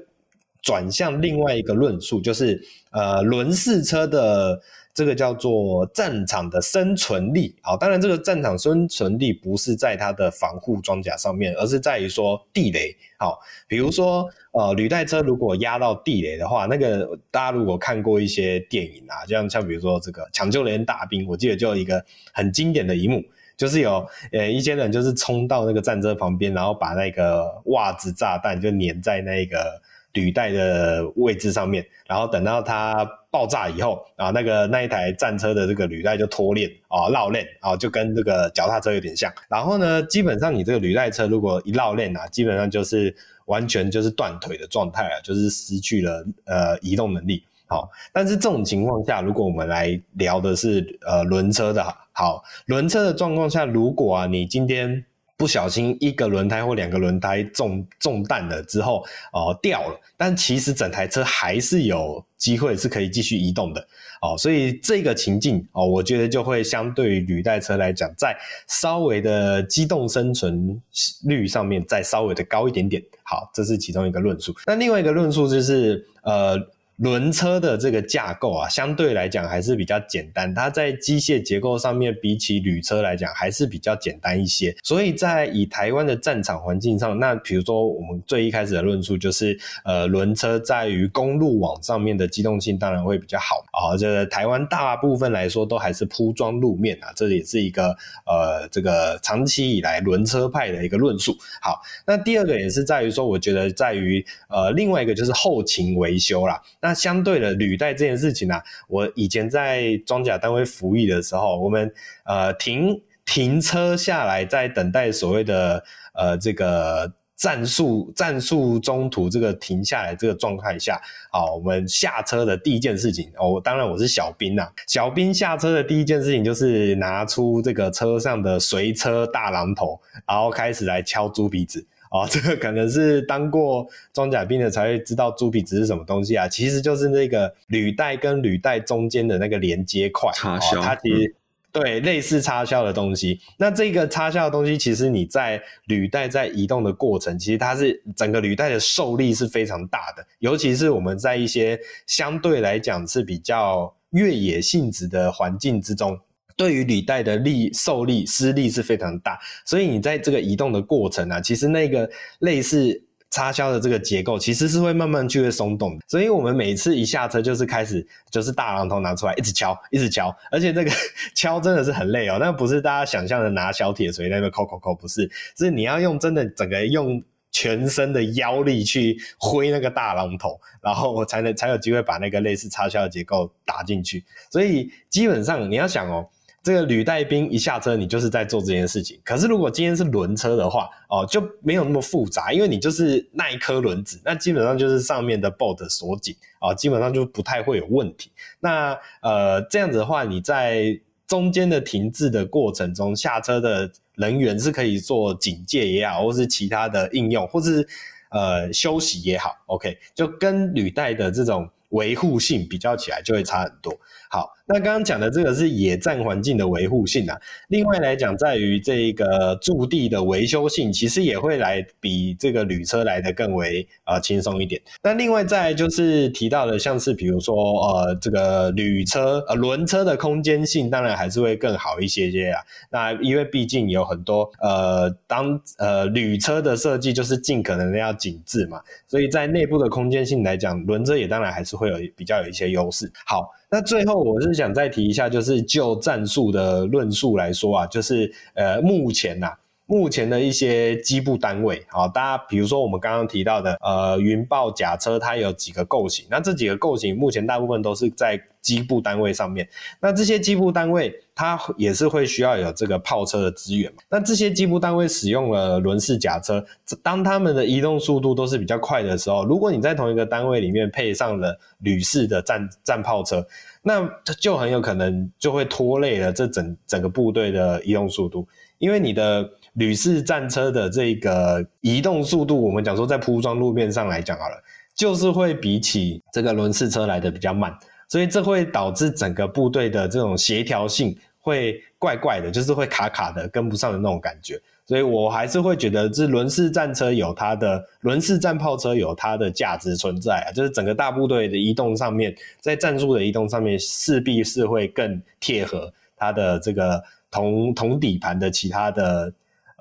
转向另外一个论述，就是呃，轮式车的。这个叫做战场的生存力，好，当然这个战场生存力不是在它的防护装甲上面，而是在于说地雷，好，比如说呃履带车如果压到地雷的话，那个大家如果看过一些电影啊，像像比如说这个抢救连大兵，我记得就有一个很经典的一幕，就是有呃一些人就是冲到那个战车旁边，然后把那个袜子炸弹就粘在那个。履带的位置上面，然后等到它爆炸以后啊，那个那一台战车的这个履带就脱链啊，绕链啊，就跟这个脚踏车有点像。然后呢，基本上你这个履带车如果一绕链啊，基本上就是完全就是断腿的状态啊，就是失去了呃移动能力。好，但是这种情况下，如果我们来聊的是呃轮车的好，轮车的状况下，如果啊你今天不小心一个轮胎或两个轮胎中中弹了之后哦、掉了，但其实整台车还是有机会是可以继续移动的哦，所以这个情境哦，我觉得就会相对于履带车来讲，在稍微的机动生存率上面再稍微的高一点点。好，这是其中一个论述。那另外一个论述就是呃。轮车的这个架构啊，相对来讲还是比较简单。它在机械结构上面，比起旅车来讲，还是比较简单一些。所以在以台湾的战场环境上，那比如说我们最一开始的论述就是，呃，轮车在于公路网上面的机动性当然会比较好啊。这个台湾大部分来说都还是铺装路面啊，这也是一个呃这个长期以来轮车派的一个论述。好，那第二个也是在于说，我觉得在于呃另外一个就是后勤维修啦。那那相对的履带这件事情啊，我以前在装甲单位服役的时候，我们呃停停车下来，在等待所谓的呃这个战术战术中途这个停下来这个状态下，啊，我们下车的第一件事情哦，当然我是小兵呐，小兵下车的第一件事情就是拿出这个车上的随车大榔头，然后开始来敲猪鼻子。哦，这个可能是当过装甲兵的才会知道猪皮子是什么东西啊，其实就是那个履带跟履带中间的那个连接块，插销，哦，它其实对类似插销的东西。那这个插销的东西，其实你在履带在移动的过程，其实它是整个履带的受力是非常大的，尤其是我们在一些相对来讲是比较越野性质的环境之中。对于履带的力受力施力是非常大，所以你在这个移动的过程啊，其实那个类似插销的这个结构，其实是会慢慢就会松动。所以我们每次一下车就是开始就是大榔头拿出来，一直敲，一直敲，而且这个 敲真的是很累哦。那不是大家想象的拿小铁锤那边抠抠抠，不是，是你要用真的整个用全身的腰力去挥那个大榔头，然后我才能才有机会把那个类似插销的结构打进去。所以基本上你要想哦。这个履带兵一下车，你就是在做这件事情。可是如果今天是轮车的话，哦，就没有那么复杂，因为你就是那一颗轮子，那基本上就是上面的 bolt 锁紧，哦，基本上就不太会有问题。那呃，这样子的话，你在中间的停滞的过程中，下车的人员是可以做警戒也好，或是其他的应用，或是呃休息也好，OK，就跟履带的这种维护性比较起来，就会差很多。好。那刚刚讲的这个是野战环境的维护性啊，另外来讲，在于这个驻地的维修性，其实也会来比这个旅车来的更为呃轻松一点。那另外再就是提到的，像是比如说呃这个旅车呃轮车的空间性，当然还是会更好一些些啊。那因为毕竟有很多呃当呃旅车的设计就是尽可能的要紧致嘛，所以在内部的空间性来讲，轮车也当然还是会有比较有一些优势。好。那最后我是想再提一下，就是就战术的论述来说啊，就是呃目前呐、目前的一些机步单位，好，大家比如说我们刚刚提到的呃云豹甲车，它有几个构型，那这几个构型目前大部分都是在机步单位上面，那这些机步单位它也是会需要有这个炮车的资源嘛，那这些机步单位使用了轮式甲车，当他们的移动速度都是比较快的时候，如果你在同一个单位里面配上了旅式的战战炮车，那就很有可能就会拖累了这整整个部队的移动速度，因为你的旅式战车的这个移动速度，我们讲说在铺装路面上来讲好了，就是会比起这个轮式车来的比较慢，所以这会导致整个部队的这种协调性会怪怪的，就是会卡卡的，跟不上的那种感觉。所以我还是会觉得，这轮式战车有它的轮式战炮车有它的价值存在啊，就是整个大部队的移动上面，在战术的移动上面，势必是会更贴合它的这个同同底盘的其他的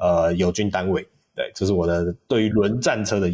呃友军单位。对，这是我的对于轮战车的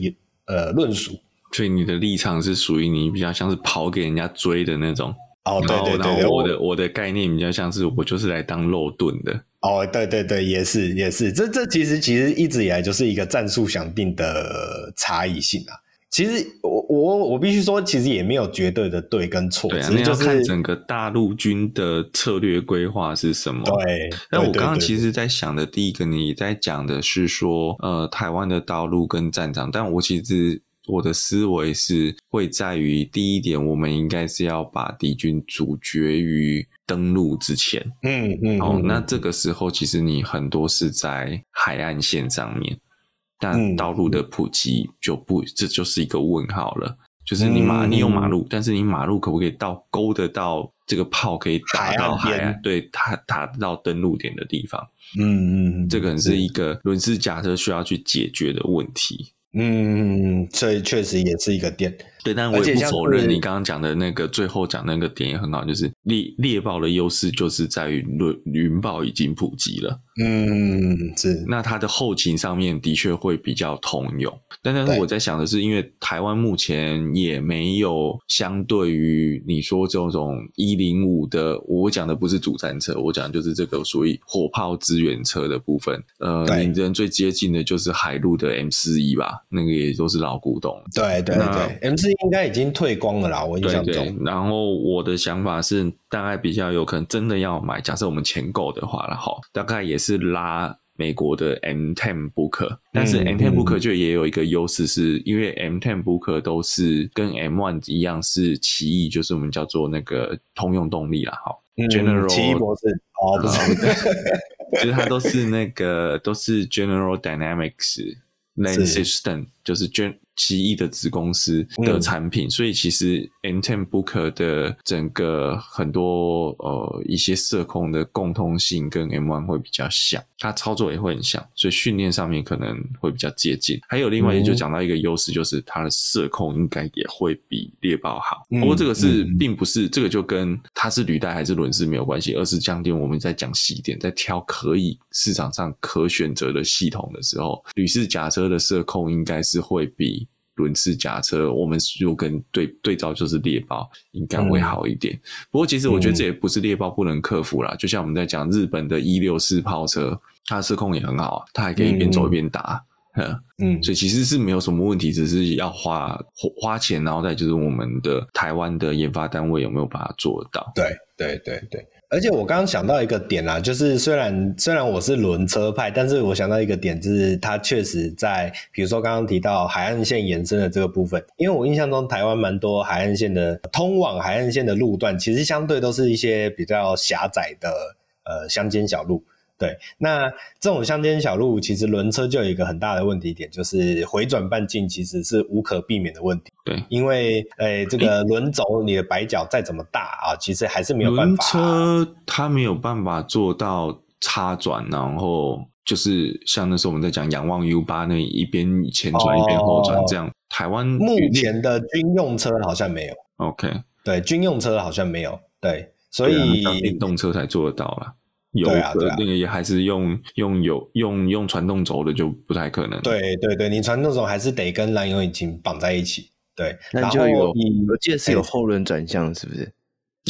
呃论述。所以你的立场是属于你比较像是跑给人家追的那种。哦，对对对，对，我的我，我的概念比较像是我就是来当肉盾的。哦，对对对，也是也是，这这其实其实一直以来就是一个战术想定的差异性啊。其实我我我必须说，其实也没有绝对的对跟错，对啊，只是就是那要看整个大陆军的策略规划是什么。对，那我刚刚其实在想的第一个，你在讲的是说，呃，台湾的道路跟战场，但我其实我的思维是会在于第一点，我们应该是要把敌军阻绝于登陆之前。嗯嗯，哦，那这个时候其实你很多是在海岸线上面。但道路的普及就不，嗯、这就是一个问号了。就是你马，你有马路，嗯、但是你马路可不可以到勾得到这个炮可以打到海岸？海岸对，打打到登陆点的地方。嗯嗯，这个是一个轮式假车需要去解决的问题。嗯，所以确实也是一个点。对，但我也不否认你刚刚讲的那个最后讲那个点也很好，就是猎猎豹的优势就是在于云云豹已经普及了。嗯，是。那它的后勤上面的确会比较通用，但但是我在想的是，因为台湾目前也没有相对于你说这种一零五的，我讲的不是主战车，我讲的就是这个属于火炮支援车的部分。呃，你人最接近的就是海陆的 M 四一吧，那个也都是老古董。对对对，M 四一。应该已经退光了啦，我印象中。对对，然后我的想法是，大概比较有可能真的要买。假设我们钱够的话了，哈，大概也是拉美国的 M10 Booker。但是 M10 Booker 就也有一个优势，是因为 M10 Booker 都是跟 M1 一样是奇异，就是我们叫做那个通用动力啦，哈。General 奇异博士哦，不是，其 实它都是那个都是 General Dynamics Land System，就是 Gen。奇异的子公司的产品，嗯、所以其实 M10 Booker 的整个很多呃一些社控的共通性跟 M1 会比较像，它操作也会很像，所以训练上面可能会比较接近。还有另外也就讲到一个优势，就是它的社控应该也会比猎豹好。嗯、不过这个是并不是这个就跟它是履带还是轮式没有关系，而是降低我们在讲细点，在挑可以市场上可选择的系统的时候，旅式甲车的社控应该是会比。轮式甲车，我们如果跟对对照就是猎豹，应该会好一点。嗯、不过，其实我觉得这也不是猎豹不能克服啦。嗯、就像我们在讲日本的一六四炮车，它的射控也很好，它还可以一边走一边打。嗯，嗯，所以其实是没有什么问题，只是要花花钱，然后再就是我们的台湾的研发单位有没有把它做到？对，对，对，对。而且我刚刚想到一个点啦，就是虽然虽然我是轮车派，但是我想到一个点，就是它确实在，比如说刚刚提到海岸线延伸的这个部分，因为我印象中台湾蛮多海岸线的通往海岸线的路段，其实相对都是一些比较狭窄的呃乡间小路。对，那这种乡间小路，其实轮车就有一个很大的问题点，就是回转半径其实是无可避免的问题。对，因为诶、欸，这个轮轴你的摆角再怎么大啊，其实还是没有办法。轮车它没有办法做到插转，然后就是像那时候我们在讲仰望 U 八那一边前转一边后转这样。哦、台湾目前的军用车好像没有。OK，对，军用车好像没有。对，所以电动车才做得到啦。有啊那个也还是用用有用用传动轴的就不太可能。对对对，你传动轴还是得跟燃油引擎绑在一起。对，那就有我记得是有后轮转向，是不是？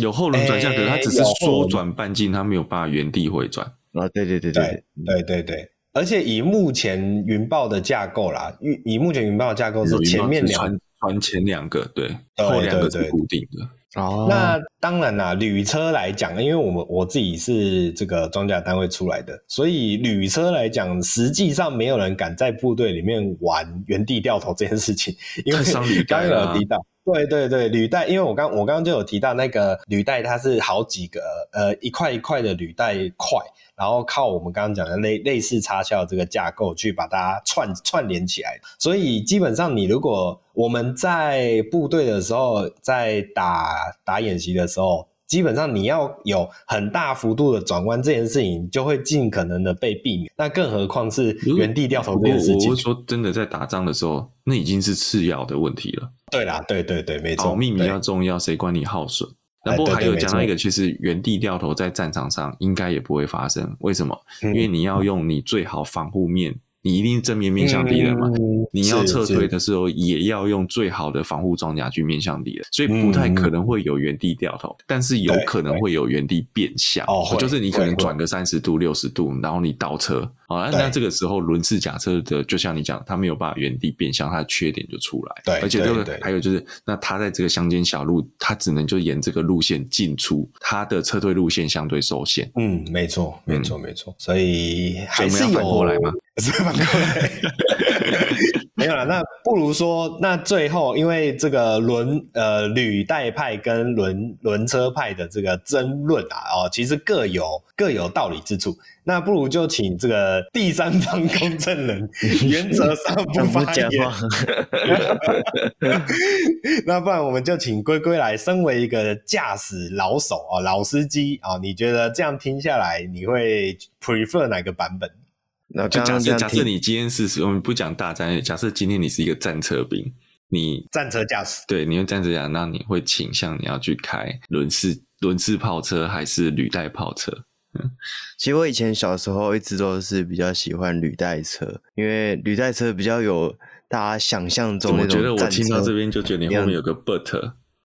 有后轮转向，可是它只是缩转半径，它没有办法原地回转。啊，对对对对对对对。而且以目前云豹的架构啦，以以目前云豹的架构是前面两传前两个，对，后两个是固定的。哦，那当然啦，旅车来讲，因为我们我自己是这个装甲单位出来的，所以旅车来讲，实际上没有人敢在部队里面玩原地掉头这件事情，因为刚刚 有提到，对对对，履带，因为我刚我刚刚就有提到那个履带，它是好几个呃一块一块的履带块。然后靠我们刚刚讲的类类似插销这个架构去把它串串联起来，所以基本上你如果我们在部队的时候，在打打演习的时候，基本上你要有很大幅度的转弯，这件事情就会尽可能的被避免。那更何况是原地掉头这件事情。我是说真的，在打仗的时候，那已经是次要的问题了。对啦，对对对，没错，保命比较重要，谁管你耗损？那不过还有讲到一个，其实原地掉头在战场上应该也不会发生。为什么？因为你要用你最好防护面，你一定正面面向敌人嘛。你要撤退的时候，也要用最好的防护装甲去面向敌人，所以不太可能会有原地掉头，但是有可能会有原地变向。哦，就是你可能转个三十度、六十度，然后你倒车，好，那那这个时候轮式假车的，就像你讲，它没有办法原地变向，它的缺点就出来。对，而且这个还有就是，那它在这个乡间小路，它只能就沿这个路线进出，它的撤退路线相对受限。嗯，没错，没错，没错。所以还是有反过来吗？是反过来。没有了，那不如说，那最后因为这个轮呃履带派跟轮轮车派的这个争论啊，哦，其实各有各有道理之处。那不如就请这个第三方公证人，原则上不发言。那不然我们就请龟龟来，身为一个驾驶老手啊、哦，老司机啊、哦，你觉得这样听下来，你会 prefer 哪个版本？那就假设假设你今天是我们不讲大战，假设今天你是一个战车兵，你战车驾驶，对，你用战车驾驶，那你会倾向你要去开轮式轮式炮车还是履带炮车？其实我以前小时候一直都是比较喜欢履带车，因为履带车比较有大家想象中的。我觉得我听到这边就觉得你后面有个 but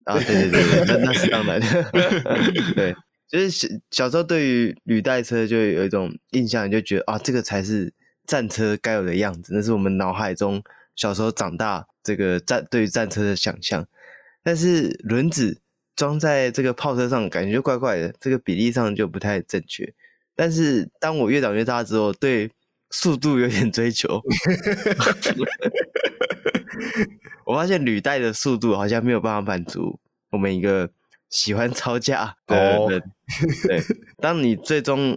啊，对对对对，那那是当然的。对，就是小小时候对于履带车就有一种印象，就觉得啊，这个才是战车该有的样子，那是我们脑海中小时候长大这个战对于战车的想象。但是轮子。装在这个炮车上，感觉就怪怪的，这个比例上就不太正确。但是当我越长越大之后，对速度有点追求，我发现履带的速度好像没有办法满足我们一个喜欢 超驾的人。Oh. 对，当你最终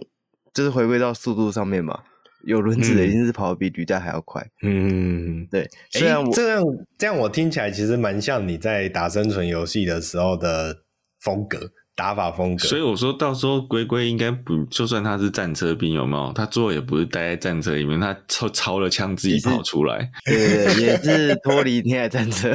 就是回归到速度上面嘛，有轮子的一定是跑得比履带还要快。嗯，对。虽然我、欸、这样这样，我听起来其实蛮像你在打生存游戏的时候的风格，打法风格。所以我说到时候龟龟应该不，就算他是战车兵，有没有？他最后也不是待在战车里面，他操操了枪自己跑出来。对也是脱离天海战车。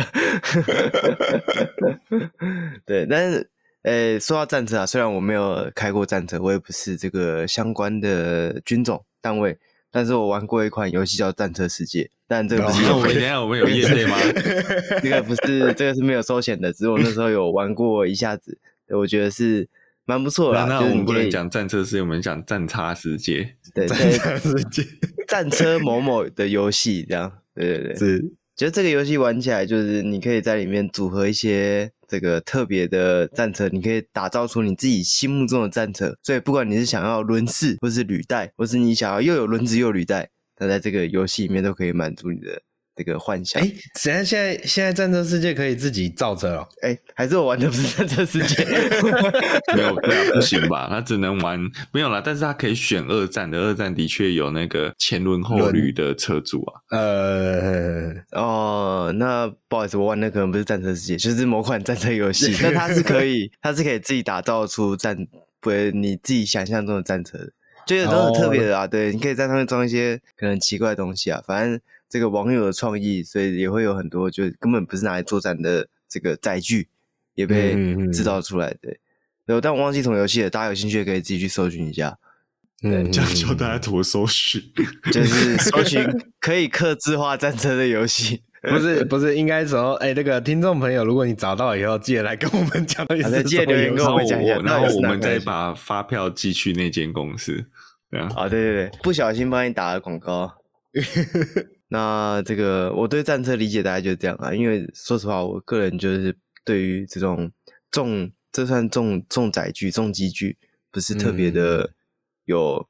对，但是。诶、欸，说到战车啊，虽然我没有开过战车，我也不是这个相关的军种单位，但是我玩过一款游戏叫《战车世界》，但这个不是有。等一下，我们有业配吗？这个不是，这个是没有收钱的，只是我那时候有玩过一下子，我觉得是蛮不错的。那我们不能讲战车世界，我们讲战叉世界。对，战叉世界，战车某某的游戏这样。对对对，是。觉得这个游戏玩起来，就是你可以在里面组合一些这个特别的战车，你可以打造出你自己心目中的战车。所以不管你是想要轮式，或是履带，或是你想要又有轮子又有履带，那在这个游戏里面都可以满足你的。这个幻想，哎，现在现在现在战争世界可以自己造车了，哎，还是我玩的不是战争世界？没有，对啊，不行吧？他只能玩没有啦，但是他可以选二战的，二战的确有那个前轮后履的车主啊。呃，哦，那不好意思，我玩的可能不是战车世界，就是某款战车游戏。那它是可以，它是可以自己打造出战，不是你自己想象中的战车的，这个都很特别的啊。对，你可以在上面装一些可能奇怪的东西啊，反正。这个网友的创意，所以也会有很多，就根本不是拿来作战的这个载具，也被制造出来。对，然后但我忘记什么游戏了，大家有兴趣可以自己去搜寻一下。嗯，这样教大家怎么搜寻，就是搜寻可以克制化战车的游戏。不是不是，应该说，哎，那个听众朋友，如果你找到以后，记得来跟我们讲，好的，记得留言跟我们讲一下，然后我们再把发票寄去那间公司。对啊，啊，对对对，不小心帮你打了广告。那这个我对战车理解大概就是这样啊，因为说实话，我个人就是对于这种重，这算重重载具、重机具，不是特别的有、嗯、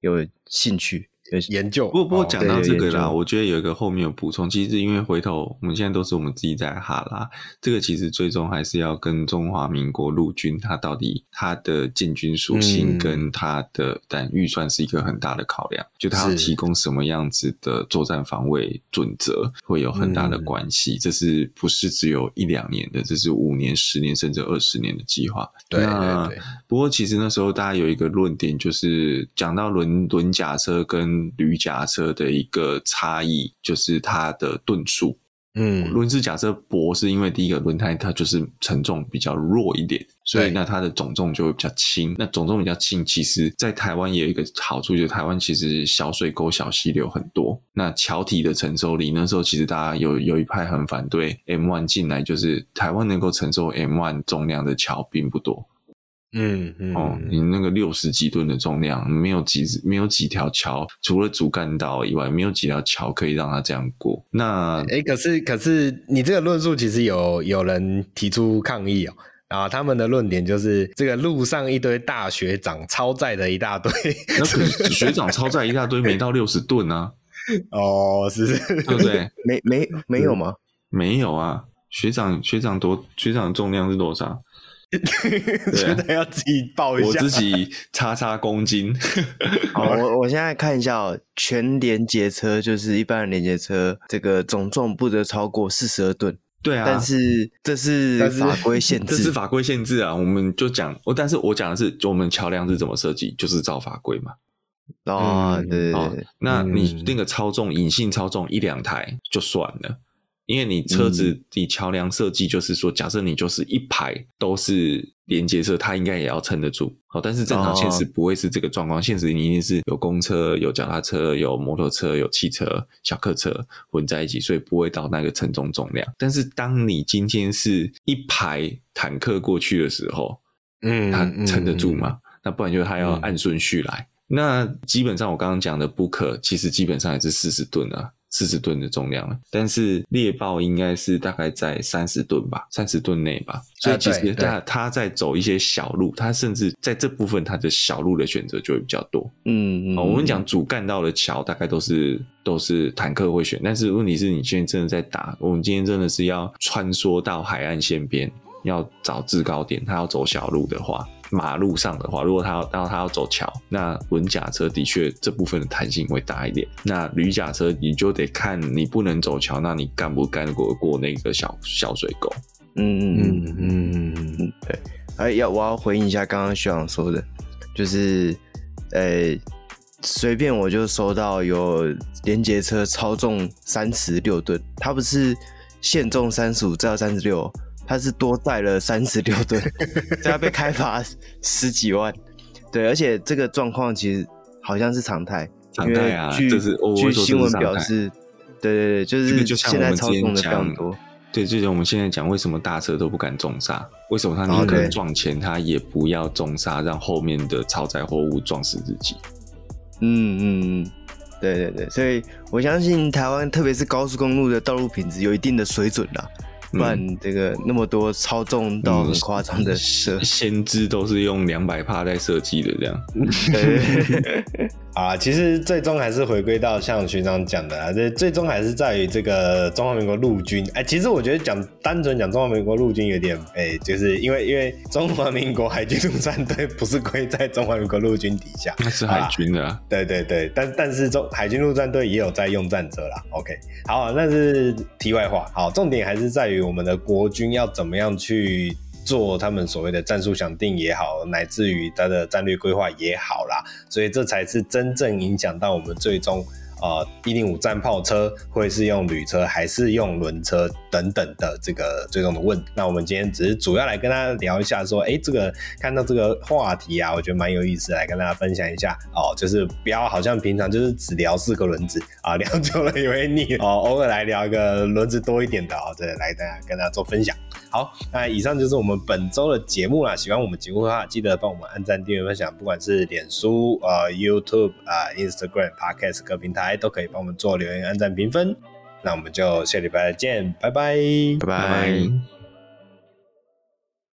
有兴趣。研究，不过不过讲到这个啦，我觉得有一个后面有补充，其实因为回头我们现在都是我们自己在哈拉，这个其实最终还是要跟中华民国陆军它到底它的建军属性跟它的但预算是一个很大的考量，就它要提供什么样子的作战防卫准则会有很大的关系，这是不是只有一两年的，这是五年、十年甚至二十年的计划。对，对，对。不过其实那时候大家有一个论点，就是讲到轮轮甲车跟履甲车的一个差异就是它的吨数，嗯，轮式甲车薄是因为第一个轮胎它就是承重比较弱一点，所以那它的总重就会比较轻。那总重比较轻，其实在台湾也有一个好处，就是台湾其实小水沟、小溪流很多，那桥体的承受力，那时候其实大家有有一派很反对 M1 进来，就是台湾能够承受 M1 重量的桥并不多。嗯嗯哦，你那个六十几吨的重量，没有几没有几条桥，除了主干道以外，没有几条桥可以让它这样过。那哎、欸，可是可是你这个论述其实有有人提出抗议哦，啊，他们的论点就是这个路上一堆大学长超载的一大堆，那可是学长超载一大堆，没到六十吨啊。哦，是是，对不对？没没没有吗？没有啊，学长学长多学长重量是多少？觉得要自己报一下，我自己叉叉公斤。好，我我现在看一下哦，全连接车就是一般的连接车，这个总重不得超过四十二吨。对啊，但是这是法规限制，这是法规限制啊。我们就讲，我但是我讲的是，就我们桥梁是怎么设计，就是照法规嘛。哦，对对对，哦，那你那个超重，隐性超重一两台就算了。因为你车子，你桥梁设计就是说，假设你就是一排都是连接车，它应该也要撑得住。好，但是正常现实不会是这个状况，现实你一定是有公车、有脚踏车、有摩托车、有汽车、小客车混在一起，所以不会到那个承重重量。但是当你今天是一排坦克过去的时候，嗯，它撑得住吗？那不然就是它要按顺序来。那基本上我刚刚讲的不可，其实基本上也是四十吨啊。四十吨的重量了，但是猎豹应该是大概在三十吨吧，三十吨内吧。所以其实他他在走一些小路，它甚至在这部分它的小路的选择就会比较多。嗯嗯、哦，我们讲主干道的桥大概都是都是坦克会选，但是问题是你现在真的在打，我们今天真的是要穿梭到海岸线边，要找制高点，他要走小路的话。马路上的话，如果他要，然后他要走桥，那轮甲车的确这部分的弹性会大一点。那铝甲车你就得看你不能走桥，那你干不干过过那个小小水沟？嗯嗯嗯。嗯嗯，对。哎，要我要回应一下刚刚学长说的，就是呃，随便我就收到有连接车超重三十六吨，它不是限重三十五，再到三十六。它是多载了三十六吨，这要被开罚十几万。对，而且这个状况其实好像是常态，常态啊，据是据新闻表示，对对对，就是现在操纵的非常多。对，就像我们现在讲，为什么大车都不敢重刹？为什么他宁可撞前，他也不要重刹，让后面的超载货物撞死自己？嗯嗯嗯，对对对，所以我相信台湾，特别是高速公路的道路品质有一定的水准啦。不然这个那么多超重到很夸张的车，先知都是用两百帕在设计的这样。啊，其实最终还是回归到像学长讲的啊，这最终还是在于这个中华民国陆军。哎，其实我觉得讲单纯讲中华民国陆军有点哎，就是因为因为中华民国海军陆战队不是归在中华民国陆军底下，那是海军的啊。对对对，但但是中海军陆战队也有在用战车啦。OK，好，那是题外话。好，重点还是在于我们的国军要怎么样去。做他们所谓的战术想定也好，乃至于他的战略规划也好啦，所以这才是真正影响到我们最终。呃，一零五战炮车会是用旅车还是用轮车等等的这个最终的问。那我们今天只是主要来跟大家聊一下，说，哎，这个看到这个话题啊，我觉得蛮有意思，来跟大家分享一下哦。就是不要好像平常就是只聊四个轮子啊，聊久了也会腻哦，偶尔来聊一个轮子多一点的哦，这来大家跟大家做分享。好，那以上就是我们本周的节目啦。喜欢我们节目的话，记得帮我们按赞、订阅、分享，不管是脸书、呃 YouTube 啊、Instagram、Podcast 各平台。都可以帮我们做留言、按赞、评分，那我们就下礼拜再见，拜拜，拜拜。